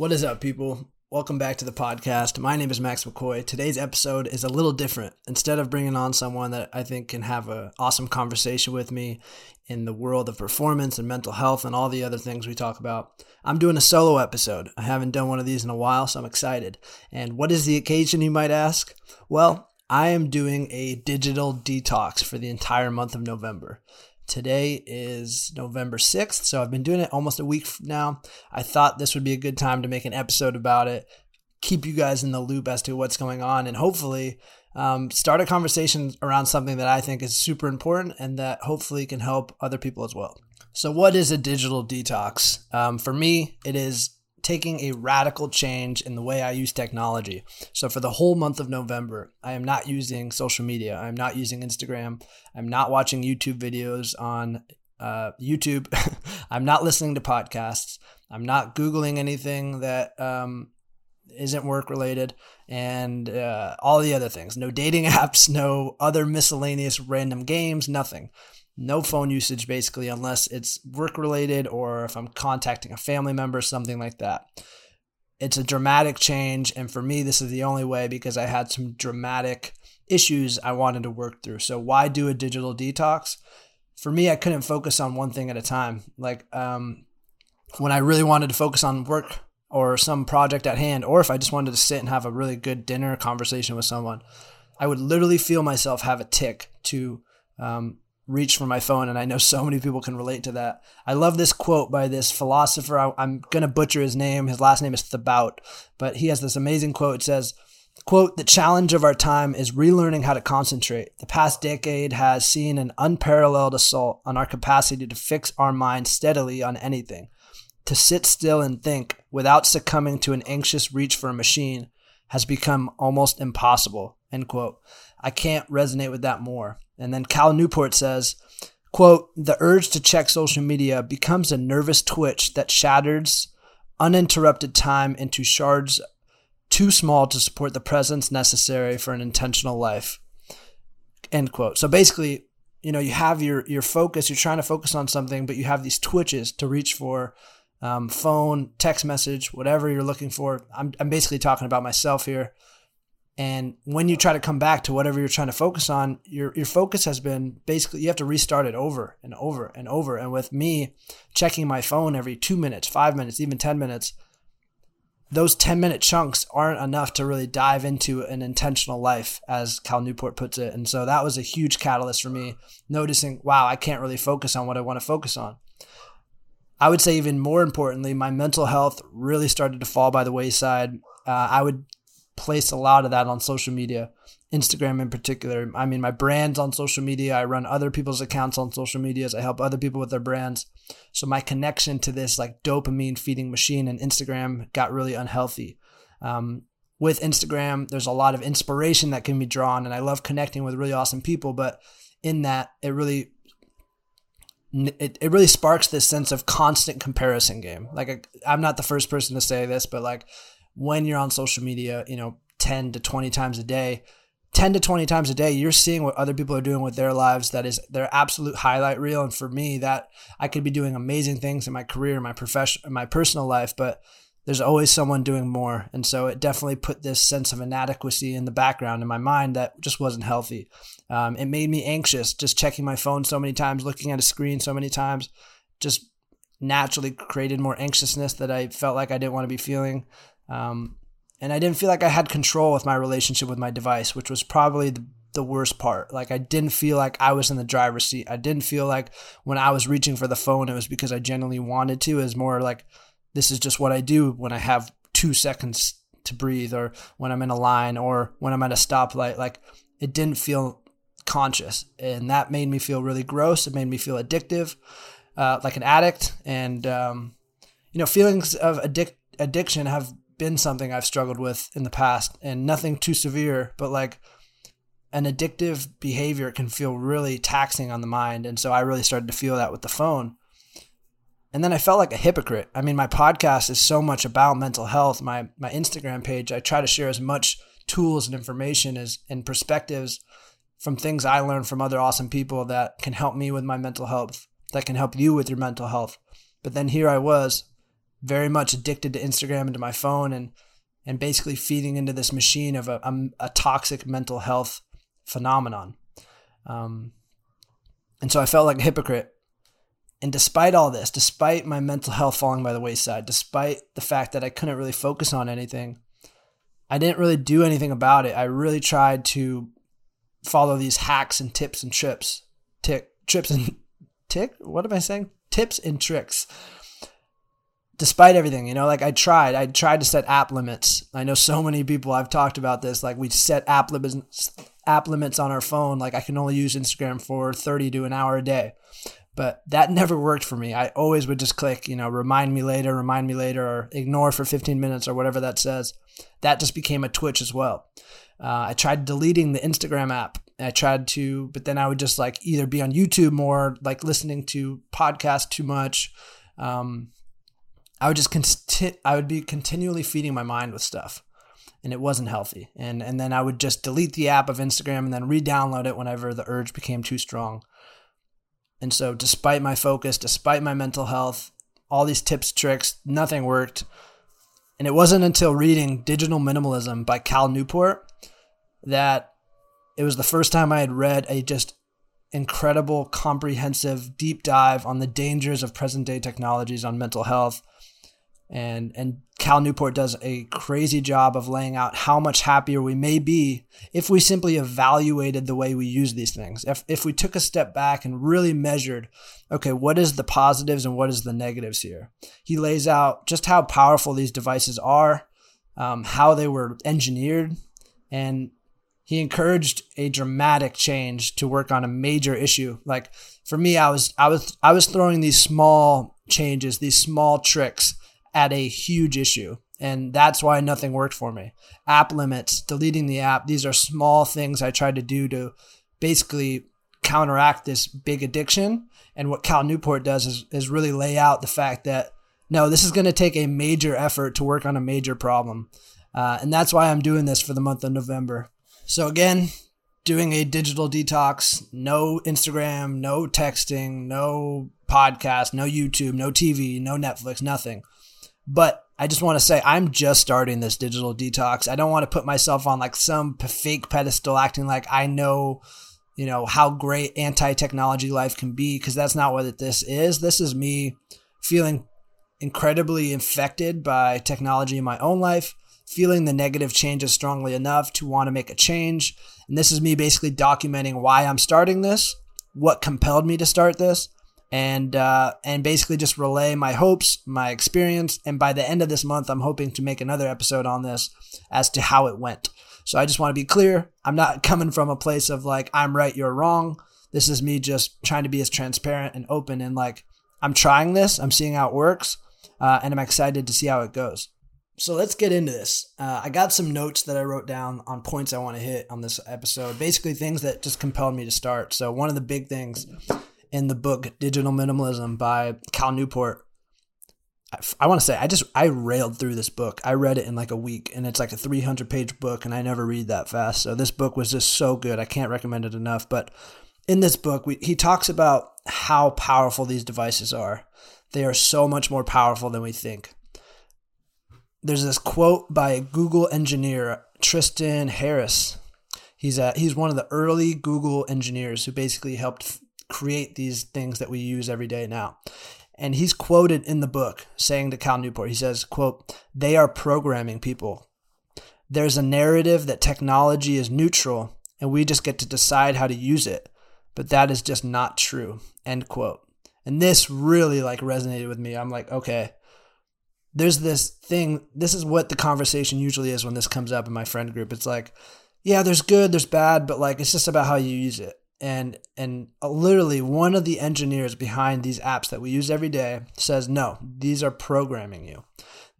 What is up, people? Welcome back to the podcast. My name is Max McCoy. Today's episode is a little different. Instead of bringing on someone that I think can have an awesome conversation with me in the world of performance and mental health and all the other things we talk about, I'm doing a solo episode. I haven't done one of these in a while, so I'm excited. And what is the occasion, you might ask? Well, I am doing a digital detox for the entire month of November. Today is November 6th, so I've been doing it almost a week now. I thought this would be a good time to make an episode about it, keep you guys in the loop as to what's going on, and hopefully um, start a conversation around something that I think is super important and that hopefully can help other people as well. So, what is a digital detox? Um, for me, it is taking a radical change in the way I use technology. So for the whole month of November, I am not using social media. I'm not using Instagram. I'm not watching YouTube videos on uh, YouTube. I'm not listening to podcasts. I'm not Googling anything that um, isn't work related and uh, all the other things. No dating apps, no other miscellaneous random games, nothing no phone usage basically unless it's work related or if I'm contacting a family member, something like that. It's a dramatic change. And for me, this is the only way because I had some dramatic issues I wanted to work through. So, why do a digital detox? For me, I couldn't focus on one thing at a time. Like um, when I really wanted to focus on work or some project at hand, or if I just wanted to sit and have a really good dinner conversation with someone, I would literally feel myself have a tick to um, reach for my phone, and I know so many people can relate to that. I love this quote by this philosopher. I, am going to butcher his name. His last name is Thibaut, but he has this amazing quote. It says, quote, the challenge of our time is relearning how to concentrate. The past decade has seen an unparalleled assault on our capacity to fix our mind steadily on anything. To sit still and think without succumbing to an anxious reach for a machine has become almost impossible. End quote. I can't resonate with that more. And then Cal Newport says, quote, the urge to check social media becomes a nervous twitch that shatters uninterrupted time into shards too small to support the presence necessary for an intentional life. End quote. So basically, you know, you have your your focus, you're trying to focus on something, but you have these twitches to reach for um, phone, text message, whatever you're looking for. I'm, I'm basically talking about myself here. And when you try to come back to whatever you're trying to focus on, your your focus has been basically you have to restart it over and over and over. And with me checking my phone every two minutes, five minutes, even ten minutes, those 10 minute chunks aren't enough to really dive into an intentional life, as Cal Newport puts it. And so that was a huge catalyst for me, noticing, wow, I can't really focus on what I want to focus on. I would say, even more importantly, my mental health really started to fall by the wayside. Uh, I would place a lot of that on social media, Instagram in particular. I mean, my brand's on social media. I run other people's accounts on social medias. I help other people with their brands. So my connection to this like dopamine feeding machine and Instagram got really unhealthy. Um, with Instagram, there's a lot of inspiration that can be drawn, and I love connecting with really awesome people. But in that, it really it, it really sparks this sense of constant comparison game. Like I'm not the first person to say this, but like when you're on social media, you know, 10 to 20 times a day, 10 to 20 times a day, you're seeing what other people are doing with their lives. That is their absolute highlight reel. And for me, that I could be doing amazing things in my career, my profession, my personal life, but there's always someone doing more. And so it definitely put this sense of inadequacy in the background in my mind that just wasn't healthy. Um, it made me anxious just checking my phone so many times, looking at a screen so many times, just naturally created more anxiousness that I felt like I didn't want to be feeling. Um, and I didn't feel like I had control with my relationship with my device, which was probably the, the worst part. Like I didn't feel like I was in the driver's seat. I didn't feel like when I was reaching for the phone, it was because I genuinely wanted to. It was more like this is just what I do when I have two seconds to breathe, or when I'm in a line, or when I'm at a stoplight. Like it didn't feel conscious, and that made me feel really gross. It made me feel addictive, uh, like an addict, and um, you know, feelings of addic- addiction have been something I've struggled with in the past and nothing too severe, but like an addictive behavior can feel really taxing on the mind. And so I really started to feel that with the phone. And then I felt like a hypocrite. I mean, my podcast is so much about mental health. My my Instagram page, I try to share as much tools and information as and perspectives from things I learned from other awesome people that can help me with my mental health, that can help you with your mental health. But then here I was very much addicted to Instagram and to my phone and and basically feeding into this machine of a, a, a toxic mental health phenomenon. Um, and so I felt like a hypocrite. And despite all this, despite my mental health falling by the wayside, despite the fact that I couldn't really focus on anything, I didn't really do anything about it. I really tried to follow these hacks and tips and trips, tick, trips and tick. What am I saying? Tips and tricks despite everything, you know, like I tried, I tried to set app limits. I know so many people I've talked about this. Like we set app limits, app limits on our phone. Like I can only use Instagram for 30 to an hour a day. But that never worked for me. I always would just click, you know, remind me later, remind me later, or ignore for 15 minutes or whatever that says. That just became a twitch as well. Uh, I tried deleting the Instagram app. I tried to, but then I would just like either be on YouTube more, like listening to podcasts too much. Um, I would just conti- I would be continually feeding my mind with stuff and it wasn't healthy. And and then I would just delete the app of Instagram and then re-download it whenever the urge became too strong. And so despite my focus, despite my mental health, all these tips, tricks, nothing worked. And it wasn't until reading Digital Minimalism by Cal Newport that it was the first time I had read a just incredible, comprehensive, deep dive on the dangers of present day technologies on mental health and and Cal Newport does a crazy job of laying out how much happier we may be if we simply evaluated the way we use these things. If if we took a step back and really measured, okay, what is the positives and what is the negatives here? He lays out just how powerful these devices are, um, how they were engineered, and he encouraged a dramatic change to work on a major issue. Like for me, I was I was I was throwing these small changes, these small tricks at a huge issue. And that's why nothing worked for me. App limits, deleting the app, these are small things I tried to do to basically counteract this big addiction. And what Cal Newport does is, is really lay out the fact that no, this is going to take a major effort to work on a major problem. Uh, and that's why I'm doing this for the month of November. So, again, doing a digital detox, no Instagram, no texting, no podcast, no YouTube, no TV, no Netflix, nothing. But I just want to say I'm just starting this digital detox. I don't want to put myself on like some fake pedestal acting like I know, you know, how great anti-technology life can be because that's not what this is. This is me feeling incredibly infected by technology in my own life, feeling the negative changes strongly enough to want to make a change. And this is me basically documenting why I'm starting this, what compelled me to start this, and uh, and basically just relay my hopes, my experience, and by the end of this month, I'm hoping to make another episode on this as to how it went. So I just want to be clear. I'm not coming from a place of like I'm right, you're wrong. This is me just trying to be as transparent and open and like I'm trying this. I'm seeing how it works, uh, and I'm excited to see how it goes. So let's get into this. Uh, I got some notes that I wrote down on points I want to hit on this episode. Basically, things that just compelled me to start. So one of the big things in the book Digital Minimalism by Cal Newport. I, want to say I just I railed through this book. I read it in like a week, and it's like a 300 page book, and I never read that fast. So this book was just so good. I can't recommend it enough. But in this book, we, he talks about how powerful these devices are. They are so much more powerful than we think. There's this quote by a Google engineer, Tristan Harris. He's a, he's one of the early Google engineers who basically helped create these things that we use every day now. And he's quoted in the book saying to Cal Newport, he says, quote, they are programming people. There's a narrative that technology is neutral and we just get to decide how to use it. But that is just not true. End quote. And this really like resonated with me. I'm like, okay, there's this thing. This is what the conversation usually is when this comes up in my friend group. It's like, yeah, there's good, there's bad, but like it's just about how you use it and and literally one of the engineers behind these apps that we use every day says no these are programming you.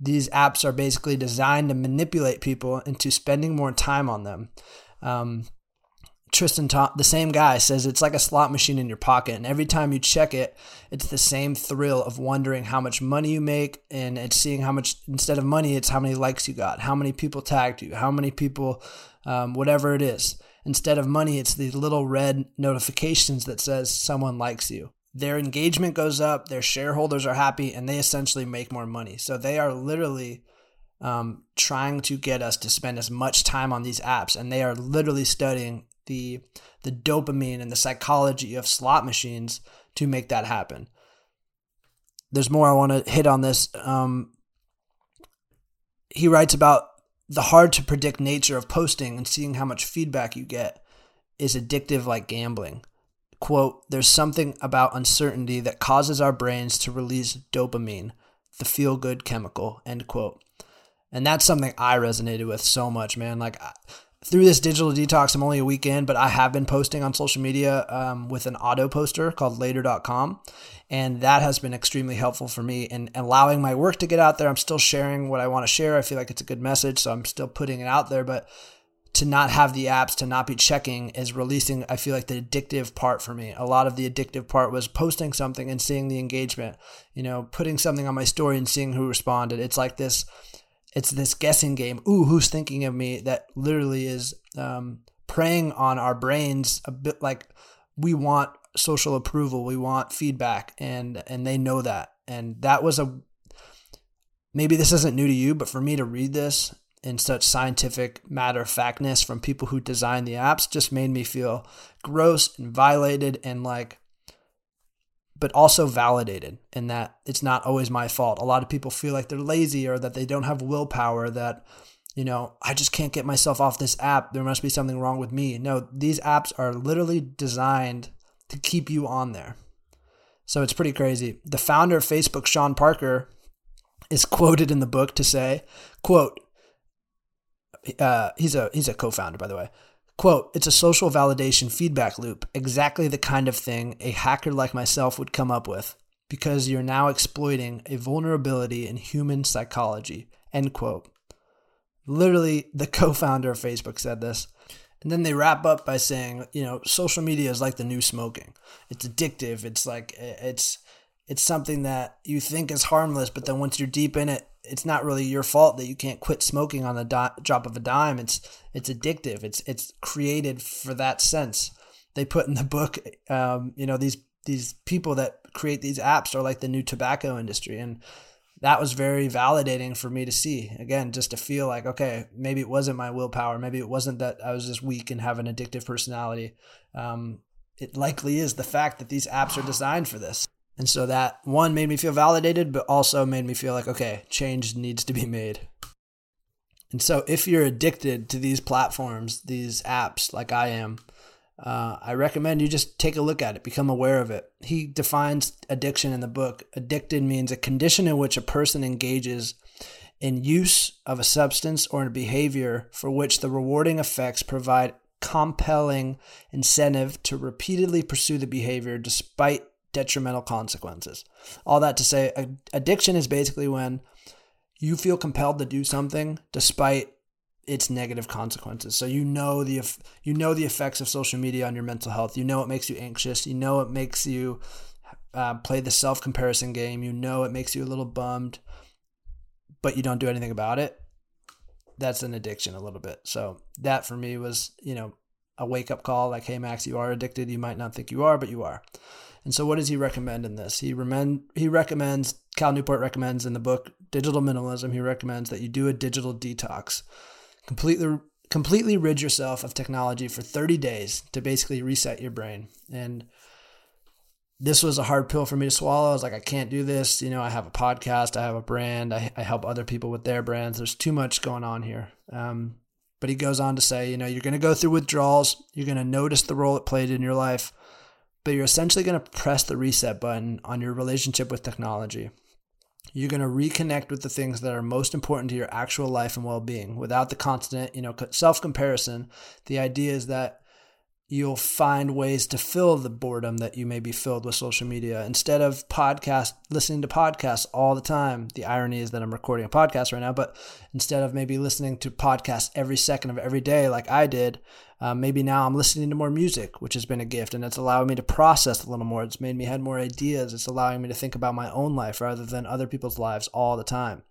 These apps are basically designed to manipulate people into spending more time on them. Um, tristan Tom, the same guy says it's like a slot machine in your pocket and every time you check it it's the same thrill of wondering how much money you make and it's seeing how much instead of money it's how many likes you got how many people tagged you how many people um, whatever it is instead of money, it's these little red notifications that says someone likes you. their engagement goes up, their shareholders are happy, and they essentially make more money. So they are literally um, trying to get us to spend as much time on these apps, and they are literally studying the the dopamine and the psychology of slot machines to make that happen. There's more I want to hit on this. Um, he writes about the hard to predict nature of posting and seeing how much feedback you get is addictive like gambling. Quote, there's something about uncertainty that causes our brains to release dopamine, the feel good chemical, end quote. And that's something I resonated with so much, man. Like, through this digital detox, I'm only a week in, but I have been posting on social media um, with an auto poster called later.com. And that has been extremely helpful for me in allowing my work to get out there. I'm still sharing what I want to share. I feel like it's a good message, so I'm still putting it out there. But to not have the apps, to not be checking is releasing, I feel like the addictive part for me. A lot of the addictive part was posting something and seeing the engagement, you know, putting something on my story and seeing who responded. It's like this, it's this guessing game. Ooh, who's thinking of me? That literally is um, preying on our brains a bit like we want social approval, we want feedback, and and they know that. And that was a maybe this isn't new to you, but for me to read this in such scientific matter of factness from people who design the apps just made me feel gross and violated and like but also validated in that it's not always my fault. A lot of people feel like they're lazy or that they don't have willpower that you know, I just can't get myself off this app. There must be something wrong with me. No, these apps are literally designed to keep you on there. So it's pretty crazy. The founder of Facebook, Sean Parker, is quoted in the book to say, quote, uh, he's a he's a co-founder by the way. Quote, it's a social validation feedback loop, exactly the kind of thing a hacker like myself would come up with, because you're now exploiting a vulnerability in human psychology. End quote. Literally, the co founder of Facebook said this. And then they wrap up by saying, you know, social media is like the new smoking. It's addictive. It's like, it's, it's something that you think is harmless, but then once you're deep in it, it's not really your fault that you can't quit smoking on the drop of a dime. It's it's addictive. It's it's created for that sense. They put in the book, um, you know, these these people that create these apps are like the new tobacco industry, and that was very validating for me to see. Again, just to feel like, okay, maybe it wasn't my willpower. Maybe it wasn't that I was just weak and have an addictive personality. Um, it likely is the fact that these apps are designed for this. And so that one made me feel validated, but also made me feel like, okay, change needs to be made. And so if you're addicted to these platforms, these apps, like I am, uh, I recommend you just take a look at it, become aware of it. He defines addiction in the book. Addicted means a condition in which a person engages in use of a substance or a behavior for which the rewarding effects provide compelling incentive to repeatedly pursue the behavior despite detrimental consequences. All that to say, addiction is basically when you feel compelled to do something despite its negative consequences. So you know the you know the effects of social media on your mental health. You know it makes you anxious. You know it makes you uh, play the self comparison game. You know it makes you a little bummed, but you don't do anything about it. That's an addiction a little bit. So that for me was you know a wake up call. Like, hey Max, you are addicted. You might not think you are, but you are. And so, what does he recommend in this? He recommend he recommends Cal Newport recommends in the book Digital Minimalism. He recommends that you do a digital detox, completely completely rid yourself of technology for 30 days to basically reset your brain. And this was a hard pill for me to swallow. I was like, I can't do this. You know, I have a podcast, I have a brand, I, I help other people with their brands. There's too much going on here. Um, but he goes on to say, you know, you're going to go through withdrawals. You're going to notice the role it played in your life but you're essentially going to press the reset button on your relationship with technology. You're going to reconnect with the things that are most important to your actual life and well-being without the constant, you know, self-comparison. The idea is that you'll find ways to fill the boredom that you may be filled with social media. Instead of podcast listening to podcasts all the time the irony is that i'm recording a podcast right now but instead of maybe listening to podcasts every second of every day like i did uh, maybe now i'm listening to more music which has been a gift and it's allowing me to process a little more. It's made me have more ideas. It's allowing me to think about my own life rather than other people's lives all the time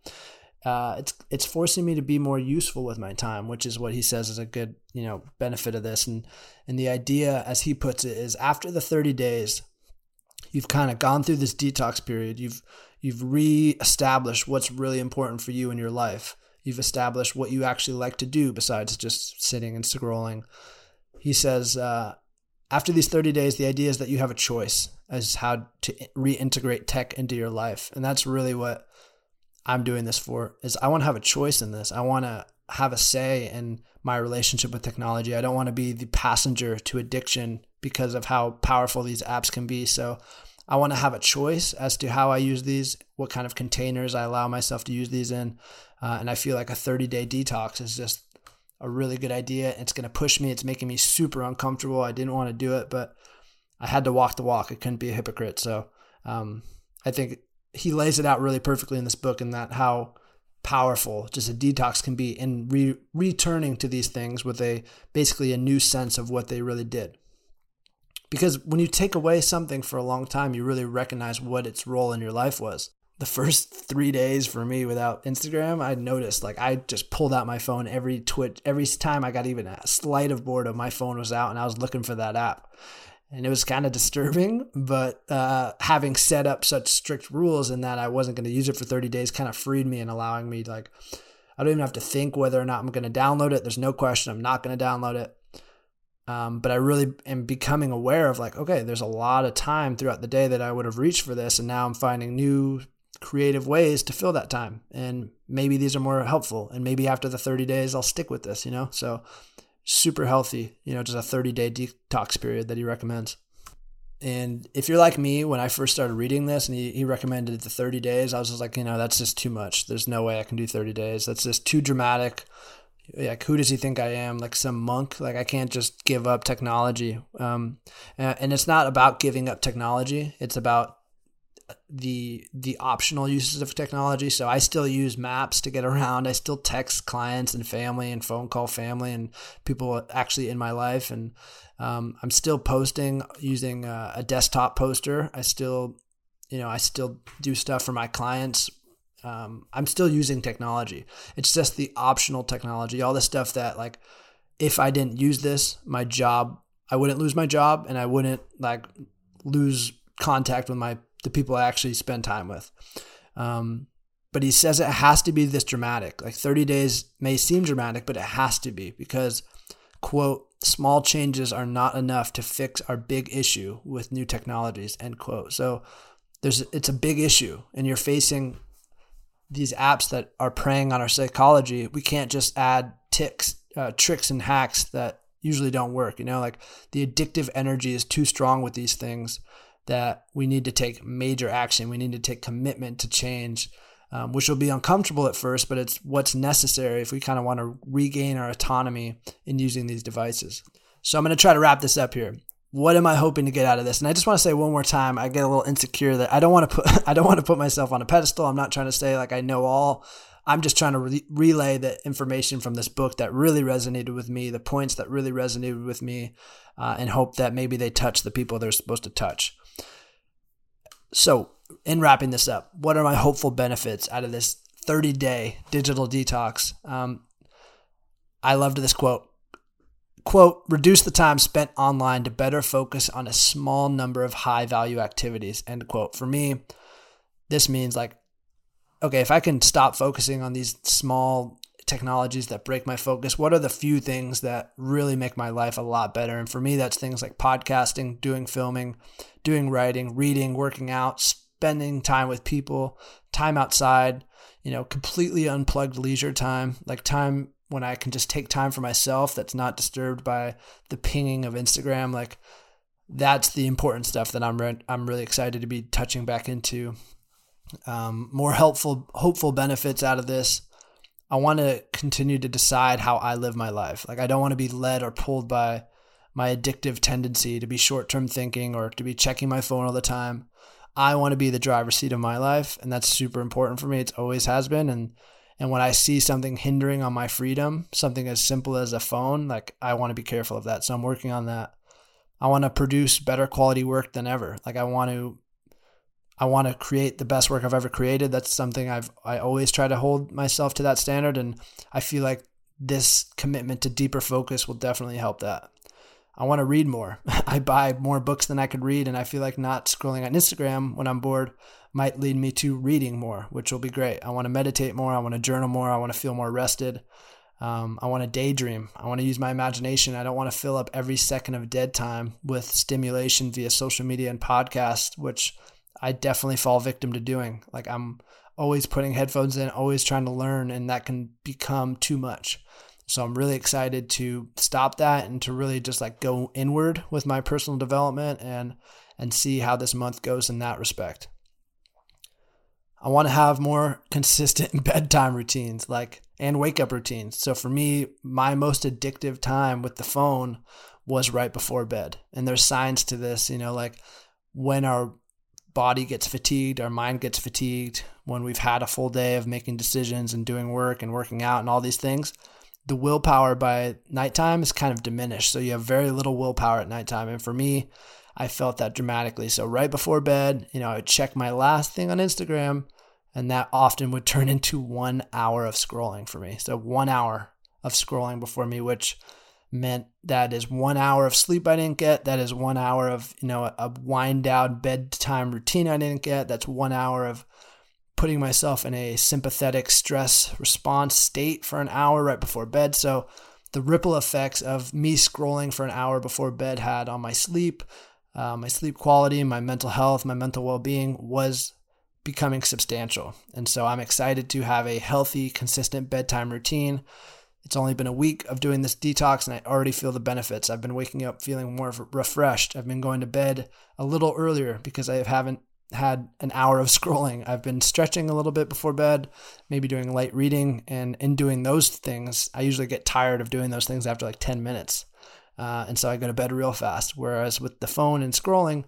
uh, it's it's forcing me to be more useful with my time, which is what he says is a good you know benefit of this. And and the idea, as he puts it, is after the thirty days, you've kind of gone through this detox period. You've you've re-established what's really important for you in your life. You've established what you actually like to do besides just sitting and scrolling. He says, uh, after these 30 days, the idea is that you have a choice as how to reintegrate tech into your life. And that's really what I'm doing this for is I want to have a choice in this. I want to have a say in my relationship with technology. I don't want to be the passenger to addiction because of how powerful these apps can be. So I want to have a choice as to how I use these, what kind of containers I allow myself to use these in. Uh, and I feel like a 30 day detox is just a really good idea. It's going to push me. It's making me super uncomfortable. I didn't want to do it, but I had to walk the walk. I couldn't be a hypocrite. So um, I think he lays it out really perfectly in this book and that how powerful just a detox can be in re- returning to these things with a basically a new sense of what they really did. Because when you take away something for a long time you really recognize what its role in your life was. The first three days for me without instagram i noticed like i just pulled out my phone every twitch every time i got even a slight of boredom my phone was out and i was looking for that app and it was kind of disturbing. But uh, having set up such strict rules and that I wasn't going to use it for 30 days kind of freed me and allowing me like I don't even have to think whether or not I'm going to download it. There's no question I'm not going to download it. Um, but I really am becoming aware of like, okay, there's a lot of time throughout the day that I would have reached for this, and now I'm finding new creative ways to fill that time. And maybe these are more helpful, and maybe after the 30 days, I'll stick with this. You know, so super healthy, you know, just a 30 day detox period that he recommends. And if you're like me, when I first started reading this and he, he recommended the 30 days, I was just like, you know, that's just too much. There's no way I can do 30 days. That's just too dramatic. Like, who does he think I am? Like some monk? Like, I can't just give up technology. Um, and, and it's not about giving up technology. It's about the the optional uses of technology. So I still use maps to get around. I still text clients and family and phone call family and people actually in my life. And um, I'm still posting using a, a, desktop poster. I still, you know, I still do stuff for my clients. Um, I'm still using technology. It's just the optional technology, all the stuff that like, if I didn't use this, my job, I wouldn't lose my job and I wouldn't like lose contact with my the people I actually spend time with. Um, but he says it has to be this dramatic. Like 30 days may seem dramatic, but it has to be because, quote, small changes are not enough to fix our big issue with new technologies, end quote. So there's it's a big issue, and you're facing these apps that are preying on our psychology. We can't just add ticks, uh, tricks and hacks that usually don't work. You know, like the addictive energy is too strong with these things that we need to take major action. We need to take commitment to change, um, which will be uncomfortable at first, but it's what's necessary if we kind of want to regain our autonomy in using these devices. So I'm going to try to wrap this up here. What am I hoping to get out of this? And I just want to say one more time, I get a little insecure that I don't want to put I don't want to put myself on a pedestal. I'm not trying to say like I know all. I'm just trying to re- relay the information from this book that really resonated with me, the points that really resonated with me, uh, and hope that maybe they touch the people they're supposed to touch. So, in wrapping this up, what are my hopeful benefits out of this 30 day digital detox? Um, I loved this quote. Quote, reduce the time spent online to better focus on a small number of high value activities. End quote. For me, this means like, okay, if I can stop focusing on these small technologies that break my focus, what are the few things that really make my life a lot better? And for me, that's things like podcasting, doing filming, doing writing, reading, working out, spending time with people, time outside, you know, completely unplugged leisure time, like time when I can just take time for myself that's not disturbed by the pinging of Instagram. Like that's the important stuff that I'm re- I'm really excited to be touching back into. Um, more helpful, hopeful benefits out of this. I want to continue to decide how I live my life. Like I don't want to be led or pulled by my addictive tendency to be short term thinking or to be checking my phone all the time. I want to be the driver's seat of my life, and that's super important for me. It's always has been. And and when I see something hindering on my freedom, something as simple as a phone, like I want to be careful of that. So I'm working on that. I want to produce better quality work than ever. Like I want to I want to create the best work I've ever created. That's something I've I always try to hold myself to that standard and I feel like this commitment to deeper focus will definitely help that. I want to read more. I buy more books than I could read, and I feel like not scrolling on Instagram when I'm bored might lead me to reading more, which will be great. I want to meditate more. I want to journal more. I want to feel more rested. Um, I want to daydream. I want to use my imagination. I don't want to fill up every second of dead time with stimulation via social media and podcasts, which I definitely fall victim to doing. Like I'm always putting headphones in, always trying to learn, and that can become too much. So I'm really excited to stop that and to really just like go inward with my personal development and and see how this month goes in that respect. I want to have more consistent bedtime routines like and wake up routines. So for me, my most addictive time with the phone was right before bed. And there's signs to this, you know, like when our body gets fatigued, our mind gets fatigued, when we've had a full day of making decisions and doing work and working out and all these things, the willpower by nighttime is kind of diminished. So you have very little willpower at nighttime. And for me, I felt that dramatically. So right before bed, you know, I would check my last thing on Instagram, and that often would turn into one hour of scrolling for me. So one hour of scrolling before me, which meant that is one hour of sleep I didn't get. That is one hour of, you know, a wind down bedtime routine I didn't get. That's one hour of putting myself in a sympathetic stress response state for an hour right before bed. So the ripple effects of me scrolling for an hour before bed had on my sleep, uh, my sleep quality, my mental health, my mental well being was becoming substantial. And so I'm excited to have a healthy, consistent bedtime routine. It's only been a week of doing this detox and I already feel the benefits. I've been waking up feeling more refreshed. I've been going to bed a little earlier because I haven't had an hour of scrolling. I've been stretching a little bit before bed, maybe doing light reading. And in doing those things, I usually get tired of doing those things after like 10 minutes. Uh, and so I go to bed real fast. Whereas with the phone and scrolling,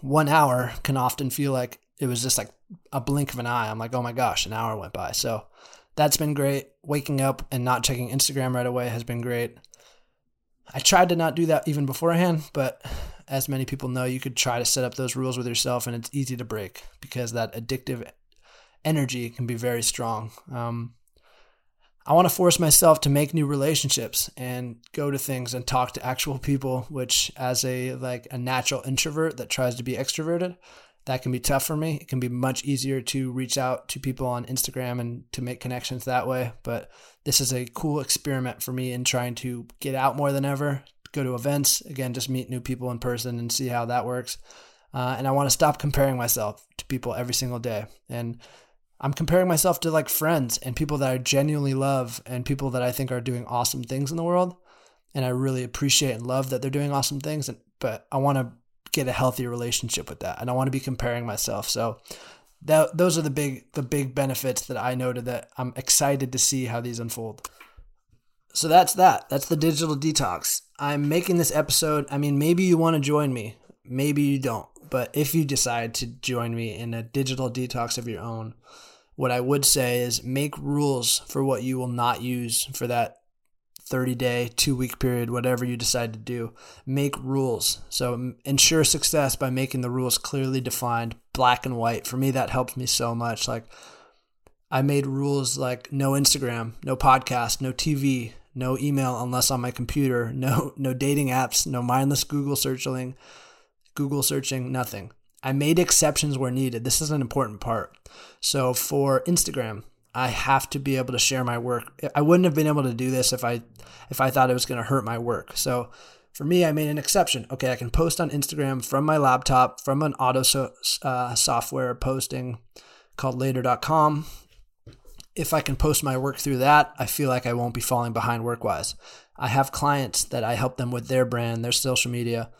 one hour can often feel like it was just like a blink of an eye. I'm like, oh my gosh, an hour went by. So that's been great. Waking up and not checking Instagram right away has been great. I tried to not do that even beforehand, but as many people know, you could try to set up those rules with yourself and it's easy to break because that addictive energy can be very strong. Um, I want to force myself to make new relationships and go to things and talk to actual people, which as a like a natural introvert that tries to be extroverted, that can be tough for me. It can be much easier to reach out to people on Instagram and to make connections that way, but this is a cool experiment for me in trying to get out more than ever, go to events, again just meet new people in person and see how that works. Uh, and I want to stop comparing myself to people every single day. And I'm comparing myself to like friends and people that I genuinely love and people that I think are doing awesome things in the world. And I really appreciate and love that they're doing awesome things. And, but I want to get a healthy relationship with that. And I don't want to be comparing myself. So that those are the big the big benefits that I noted that I'm excited to see how these unfold. So that's that. That's the digital detox. I'm making this episode. I mean, maybe you want to join me. Maybe you don't. But if you decide to join me in a digital detox of your own, what I would say is make rules for what you will not use for that 30 day, two week period, whatever you decide to do. Make rules. So ensure success by making the rules clearly defined, black and white. For me, that helps me so much. Like, I made rules like no Instagram, no podcast, no TV, no email unless on my computer, no no dating apps, no mindless Google searching, Google searching, nothing. I made exceptions where needed. This is an important part. So for Instagram, I have to be able to share my work. I wouldn't have been able to do this if I if I thought it was going to hurt my work. So for me, I made an exception. Okay, I can post on Instagram from my laptop from an auto so, uh, software posting called later.com. If I can post my work through that, I feel like I won't be falling behind work wise. I have clients that I help them with their brand, their social media.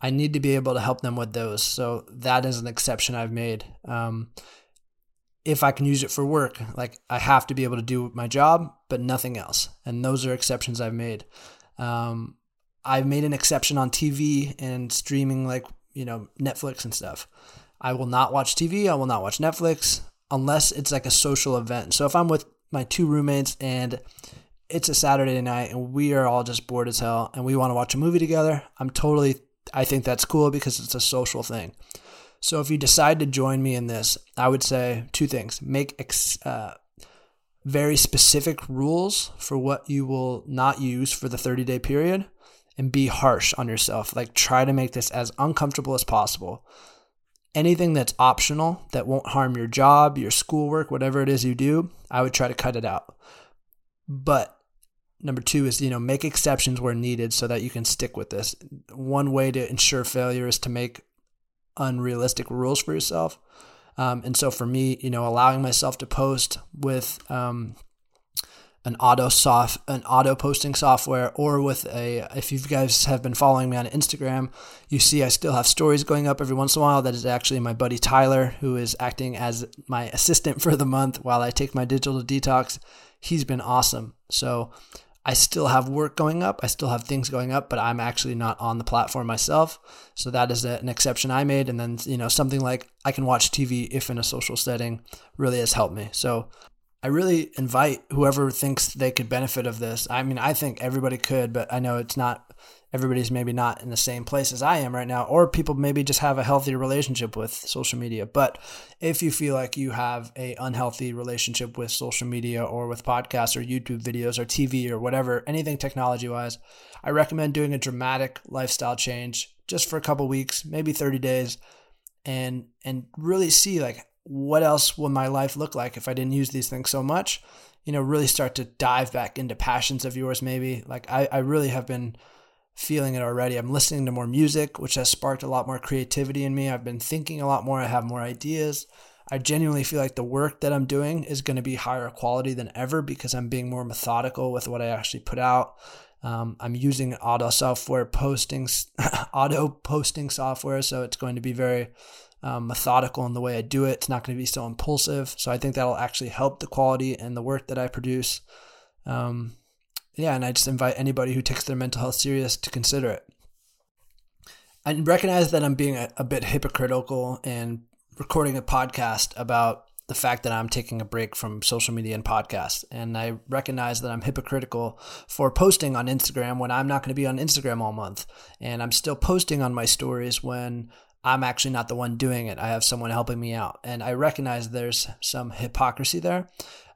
I need to be able to help them with those. So that is an exception I've made. Um, if I can use it for work, like I have to be able to do my job, but nothing else. And those are exceptions I've made. Um, I've made an exception on TV and streaming, like, you know, Netflix and stuff. I will not watch TV. I will not watch Netflix unless it's like a social event. So if I'm with my two roommates and it's a Saturday night and we are all just bored as hell and we want to watch a movie together, I'm totally I think that's cool because it's a social thing. So if you decide to join me in this, I would say two things: make ex, uh, very specific rules for what you will not use for the 30 day period, and be harsh on yourself. Like try to make this as uncomfortable as possible. Anything that's optional that won't harm your job, your schoolwork, whatever it is you do, I would try to cut it out. But number two is, you know, make exceptions where needed so that you can stick with this. One way to ensure failure is to make unrealistic rules for yourself. Um, and so for me, you know, allowing myself to post with um, an auto soft an auto posting software or with a if you guys have been following me on Instagram, you see I still have stories going up every once in a while. That is actually my buddy Tyler, who is acting as my assistant for the month while I take my digital detox. He's been awesome. So I still have work going up. I still have things going up, but I'm actually not on the platform myself. So that is an exception I made. And then, you know, something like I can watch TV if in a social setting really has helped me. So I really invite whoever thinks they could benefit of this. I mean, I think everybody could, but I know it's not everybody's maybe not in the same place as I am right now, or people maybe just have a healthy relationship with social media. But if you feel like you have a unhealthy relationship with social media or with podcasts or YouTube videos or TV or whatever, anything technology wise, I recommend doing a dramatic lifestyle change just for a couple weeks, maybe 30 days, and and really see like what else would my life look like if I didn't use these things so much? You know, really start to dive back into passions of yours, maybe. Like, I, I really have been feeling it already. I'm listening to more music, which has sparked a lot more creativity in me. I've been thinking a lot more. I have more ideas. I genuinely feel like the work that I'm doing is going to be higher quality than ever because I'm being more methodical with what I actually put out. Um, I'm using auto software posting, auto posting software, so it's going to be very um, methodical in the way I do it. It's not going to be so impulsive. So I think that'll actually help the quality and the work that I produce. Um, yeah, and I just invite anybody who takes their mental health serious to consider it. I recognize that I'm being a, a bit hypocritical and recording a podcast about the fact that I'm taking a break from social media and podcasts. And I recognize that I'm hypocritical for posting on Instagram when I'm not going to be on Instagram all month. And I'm still posting on my stories when I'm actually not the one doing it. I have someone helping me out. And I recognize there's some hypocrisy there.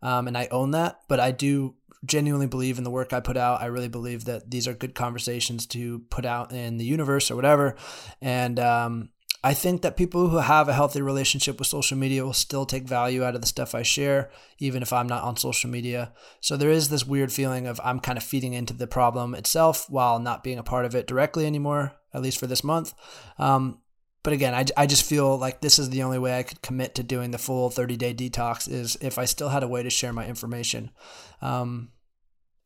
Um, and I own that. But I do genuinely believe in the work I put out. I really believe that these are good conversations to put out in the universe or whatever. And um, I think that people who have a healthy relationship with social media will still take value out of the stuff I share, even if I'm not on social media. So there is this weird feeling of I'm kind of feeding into the problem itself while not being a part of it directly anymore, at least for this month. Um, but again, I, I just feel like this is the only way I could commit to doing the full 30 day detox is if I still had a way to share my information. Um,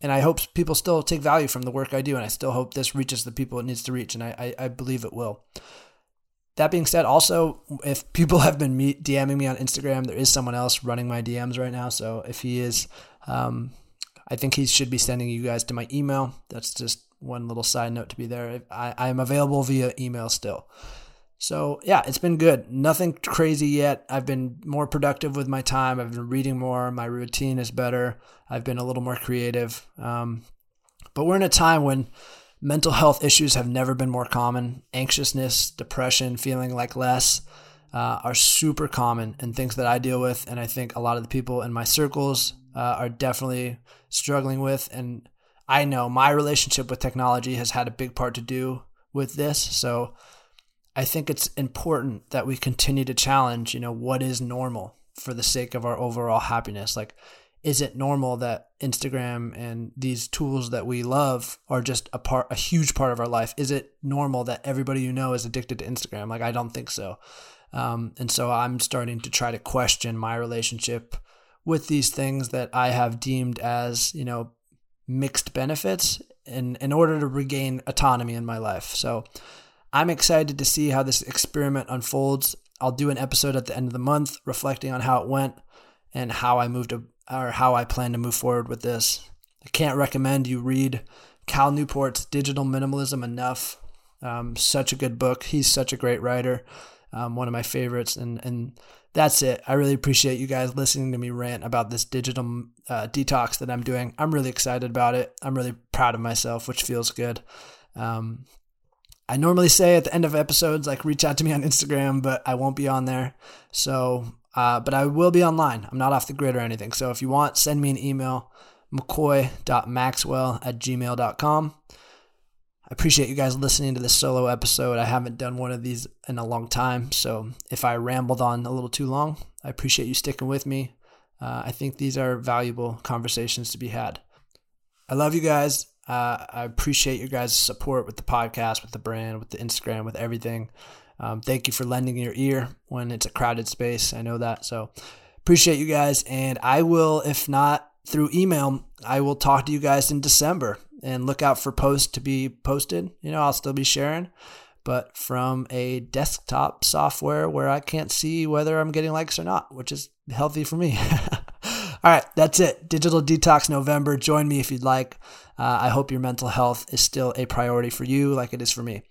and I hope people still take value from the work I do, and I still hope this reaches the people it needs to reach, and I, I, I believe it will. That being said, also, if people have been me- DMing me on Instagram, there is someone else running my DMs right now. So if he is, um, I think he should be sending you guys to my email. That's just one little side note to be there. I, I am available via email still. So yeah, it's been good. Nothing crazy yet. I've been more productive with my time. I've been reading more. My routine is better. I've been a little more creative. Um, but we're in a time when mental health issues have never been more common. Anxiousness, depression, feeling like less uh, are super common and things that I deal with. And I think a lot of the people in my circles uh, are definitely struggling with. And I know my relationship with technology has had a big part to do with this. So I think it's important that we continue to challenge, you know, what is normal for the sake of our overall happiness. Like, is it normal that Instagram and these tools that we love are just a part, a huge part of our life? Is it normal that everybody you know is addicted to Instagram? Like, I don't think so. Um, and so I'm starting to try to question my relationship with these things that I have deemed as, you know, mixed benefits in, in order to regain autonomy in my life. So, I'm excited to see how this experiment unfolds. I'll do an episode at the end of the month reflecting on how it went and how I moved to, or how I plan to move forward with this. I can't recommend you read Cal Newport's Digital Minimalism enough. Um, such a good book. He's such a great writer. Um, one of my favorites. And and that's it. I really appreciate you guys listening to me rant about this digital uh, detox that I'm doing. I'm really excited about it. I'm really proud of myself, which feels good. Um, I normally say at the end of episodes, like reach out to me on Instagram, but I won't be on there. So, uh, but I will be online. I'm not off the grid or anything. So if you want, send me an email, mccoy.maxwell at gmail.com. I appreciate you guys listening to this solo episode. I haven't done one of these in a long time, so if I rambled on a little too long, I appreciate you sticking with me. Uh, I think these are valuable conversations to be had. I love you guys. Uh, I appreciate your guys' support with the podcast, with the brand, with the Instagram, with everything. Um, thank you for lending your ear when it's a crowded space. I know that. So appreciate you guys. And I will, if not through email, I will talk to you guys in December and look out for posts to be posted. You know, I'll still be sharing, but from a desktop software where I can't see whether I'm getting likes or not, which is healthy for me. All right, that's it. Digital Detox November. Join me if you'd like. Uh, I hope your mental health is still a priority for you, like it is for me.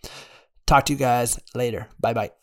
Talk to you guys later. Bye bye.